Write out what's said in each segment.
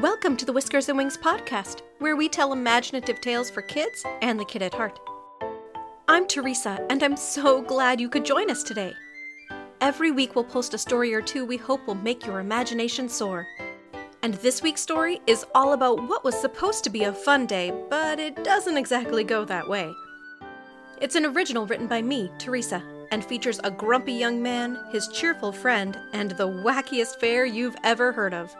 Welcome to the Whiskers and Wings podcast, where we tell imaginative tales for kids and the kid at heart. I'm Teresa, and I'm so glad you could join us today. Every week, we'll post a story or two we hope will make your imagination soar. And this week's story is all about what was supposed to be a fun day, but it doesn't exactly go that way. It's an original written by me, Teresa, and features a grumpy young man, his cheerful friend, and the wackiest fair you've ever heard of.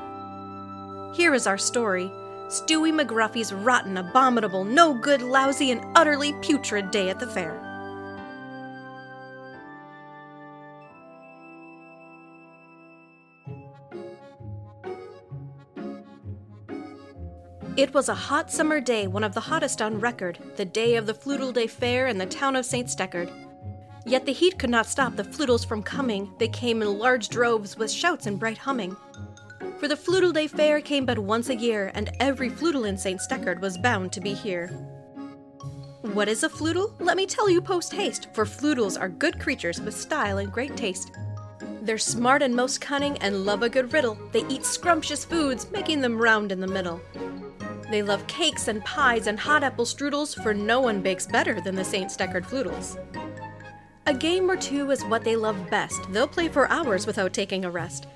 Here is our story Stewie McGruffy's rotten, abominable, no good, lousy, and utterly putrid day at the fair. It was a hot summer day, one of the hottest on record, the day of the Floodleday Fair in the town of St. Steckard. Yet the heat could not stop the Floodles from coming. They came in large droves with shouts and bright humming. For the Floodleday Fair came but once a year, and every Floodle in St. Steckard was bound to be here. What is a Floodle? Let me tell you post haste, for Floodles are good creatures with style and great taste. They're smart and most cunning and love a good riddle. They eat scrumptious foods, making them round in the middle. They love cakes and pies and hot apple strudels, for no one bakes better than the St. Steckard Floodles. A game or two is what they love best. They'll play for hours without taking a rest.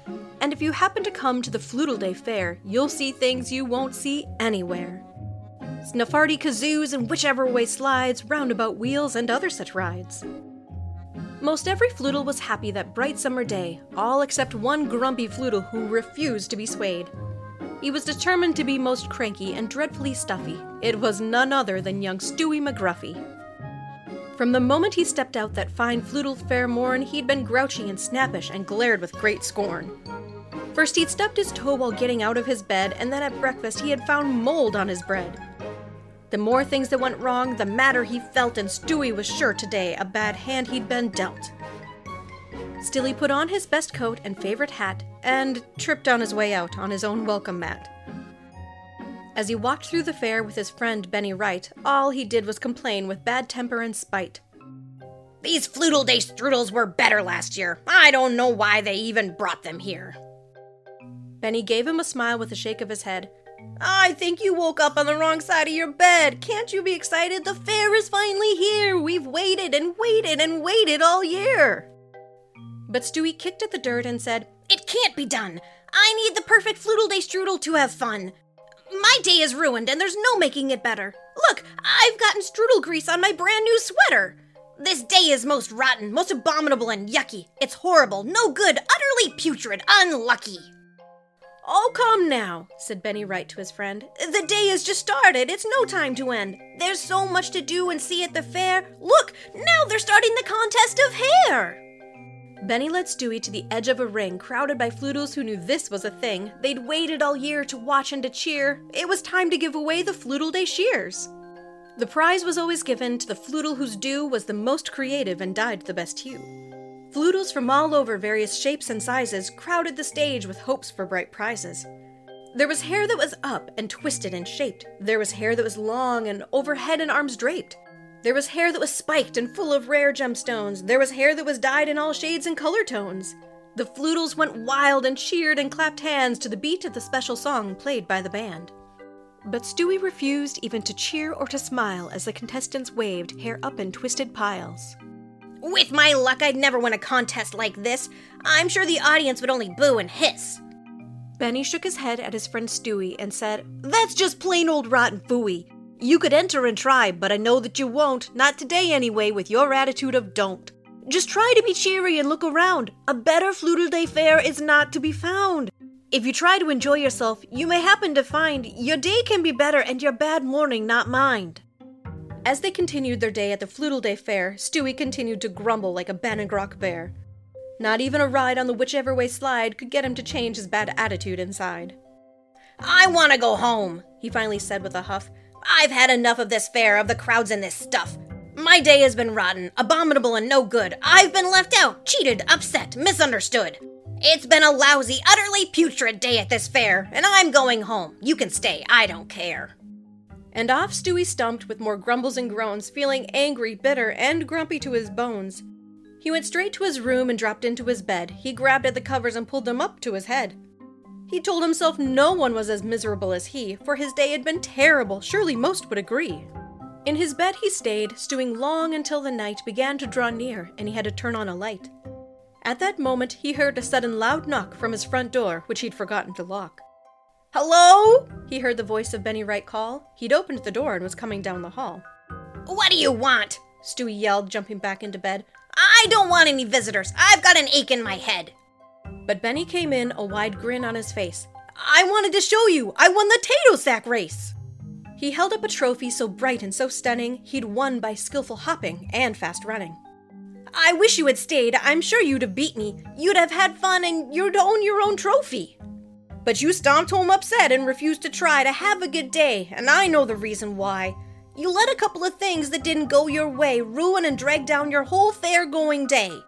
And if you happen to come to the Floodleday Fair, you'll see things you won't see anywhere. Snuffarty kazoos and whichever way slides, roundabout wheels, and other such rides. Most every Floodle was happy that bright summer day, all except one grumpy Floodle who refused to be swayed. He was determined to be most cranky and dreadfully stuffy. It was none other than young Stewie McGruffy. From the moment he stepped out that fine Floodle fair morn, he'd been grouchy and snappish and glared with great scorn. First, he'd stubbed his toe while getting out of his bed, and then at breakfast, he had found mold on his bread. The more things that went wrong, the madder he felt, and Stewie was sure today a bad hand he'd been dealt. Still, he put on his best coat and favorite hat and tripped on his way out on his own welcome mat. As he walked through the fair with his friend Benny Wright, all he did was complain with bad temper and spite. These Floodleday strudels were better last year. I don't know why they even brought them here. Benny gave him a smile with a shake of his head. I think you woke up on the wrong side of your bed. Can't you be excited? The fair is finally here. We've waited and waited and waited all year. But Stewie kicked at the dirt and said, It can't be done. I need the perfect Floodleday strudel to have fun. My day is ruined and there's no making it better. Look, I've gotten strudel grease on my brand new sweater. This day is most rotten, most abominable, and yucky. It's horrible, no good, utterly putrid, unlucky. Oh, come now, said Benny Wright to his friend. The day has just started. It's no time to end. There's so much to do and see at the fair. Look, now they're starting the contest of hair. Benny led Stewie to the edge of a ring crowded by Floodles who knew this was a thing. They'd waited all year to watch and to cheer. It was time to give away the Floodleday shears. The prize was always given to the Floodle whose due was the most creative and dyed the best hue. Floodles from all over various shapes and sizes crowded the stage with hopes for bright prizes. There was hair that was up and twisted and shaped. There was hair that was long and overhead and arms draped. There was hair that was spiked and full of rare gemstones. There was hair that was dyed in all shades and color tones. The Floodles went wild and cheered and clapped hands to the beat of the special song played by the band. But Stewie refused even to cheer or to smile as the contestants waved hair up in twisted piles. With my luck, I'd never win a contest like this. I'm sure the audience would only boo and hiss. Benny shook his head at his friend Stewie and said, That's just plain old rotten fooey. You could enter and try, but I know that you won't. Not today, anyway, with your attitude of don't. Just try to be cheery and look around. A better Floodleday fair is not to be found. If you try to enjoy yourself, you may happen to find your day can be better and your bad morning not mind. As they continued their day at the Floodleday Fair, Stewie continued to grumble like a Bannockrock bear. Not even a ride on the whichever way slide could get him to change his bad attitude inside. I want to go home, he finally said with a huff. I've had enough of this fair, of the crowds and this stuff. My day has been rotten, abominable, and no good. I've been left out, cheated, upset, misunderstood. It's been a lousy, utterly putrid day at this fair, and I'm going home. You can stay, I don't care and off Stewie stumped with more grumbles and groans, feeling angry, bitter, and grumpy to his bones. He went straight to his room and dropped into his bed. He grabbed at the covers and pulled them up to his head. He told himself no one was as miserable as he, for his day had been terrible. Surely most would agree. In his bed he stayed, stewing long until the night began to draw near and he had to turn on a light. At that moment, he heard a sudden loud knock from his front door, which he'd forgotten to lock. Hello? He heard the voice of Benny Wright call. He'd opened the door and was coming down the hall. What do you want? Stewie yelled, jumping back into bed. I don't want any visitors. I've got an ache in my head. But Benny came in, a wide grin on his face. I wanted to show you! I won the Tato Sack race! He held up a trophy so bright and so stunning, he'd won by skillful hopping and fast running. I wish you had stayed. I'm sure you'd have beat me. You'd have had fun and you'd own your own trophy. But you stomped home upset and refused to try to have a good day, and I know the reason why. You let a couple of things that didn't go your way ruin and drag down your whole fair going day.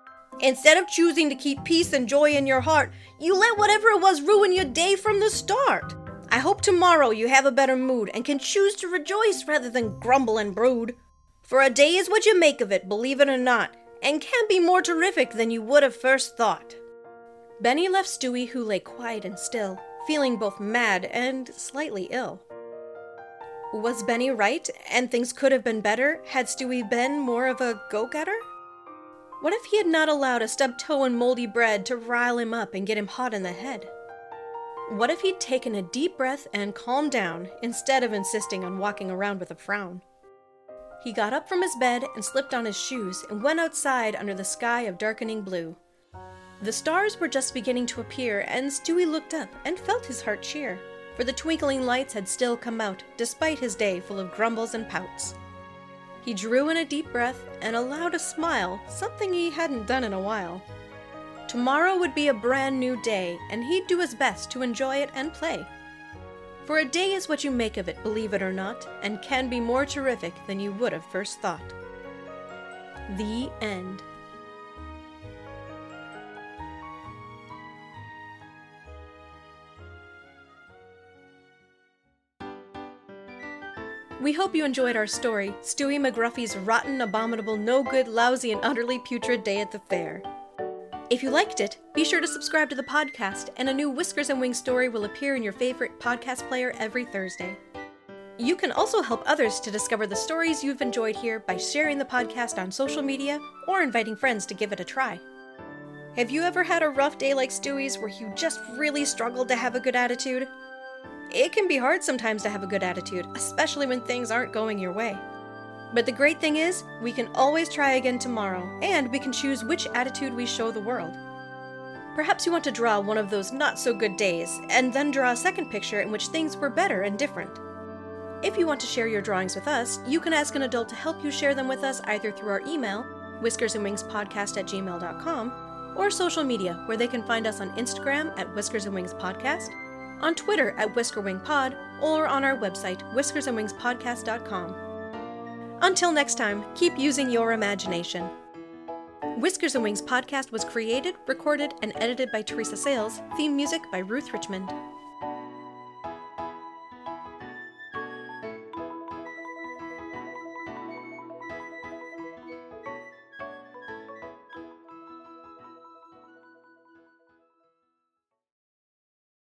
Instead of choosing to keep peace and joy in your heart, you let whatever it was ruin your day from the start. I hope tomorrow you have a better mood and can choose to rejoice rather than grumble and brood. For a day is what you make of it, believe it or not, and can be more terrific than you would have first thought. Benny left Stewie, who lay quiet and still, feeling both mad and slightly ill. Was Benny right, and things could have been better had Stewie been more of a go getter? What if he had not allowed a stubbed toe and moldy bread to rile him up and get him hot in the head? What if he'd taken a deep breath and calmed down instead of insisting on walking around with a frown? He got up from his bed and slipped on his shoes and went outside under the sky of darkening blue. The stars were just beginning to appear, and Stewie looked up and felt his heart cheer, for the twinkling lights had still come out, despite his day full of grumbles and pouts. He drew in a deep breath and allowed a smile, something he hadn't done in a while. Tomorrow would be a brand new day, and he'd do his best to enjoy it and play. For a day is what you make of it, believe it or not, and can be more terrific than you would have first thought. The End. We hope you enjoyed our story, Stewie McGruffy's Rotten, Abominable, No Good, Lousy, and Utterly Putrid Day at the Fair. If you liked it, be sure to subscribe to the podcast, and a new Whiskers and Wings story will appear in your favorite podcast player every Thursday. You can also help others to discover the stories you've enjoyed here by sharing the podcast on social media or inviting friends to give it a try. Have you ever had a rough day like Stewie's where you just really struggled to have a good attitude? It can be hard sometimes to have a good attitude, especially when things aren't going your way. But the great thing is, we can always try again tomorrow, and we can choose which attitude we show the world. Perhaps you want to draw one of those not so good days, and then draw a second picture in which things were better and different. If you want to share your drawings with us, you can ask an adult to help you share them with us either through our email, whiskersandwingspodcast at gmail.com, or social media, where they can find us on Instagram at Whiskers and Wings Podcast, on Twitter at WhiskerWingPod, or on our website, whiskersandwingspodcast.com. Until next time, keep using your imagination. Whiskers and Wings podcast was created, recorded, and edited by Teresa Sayles, theme music by Ruth Richmond.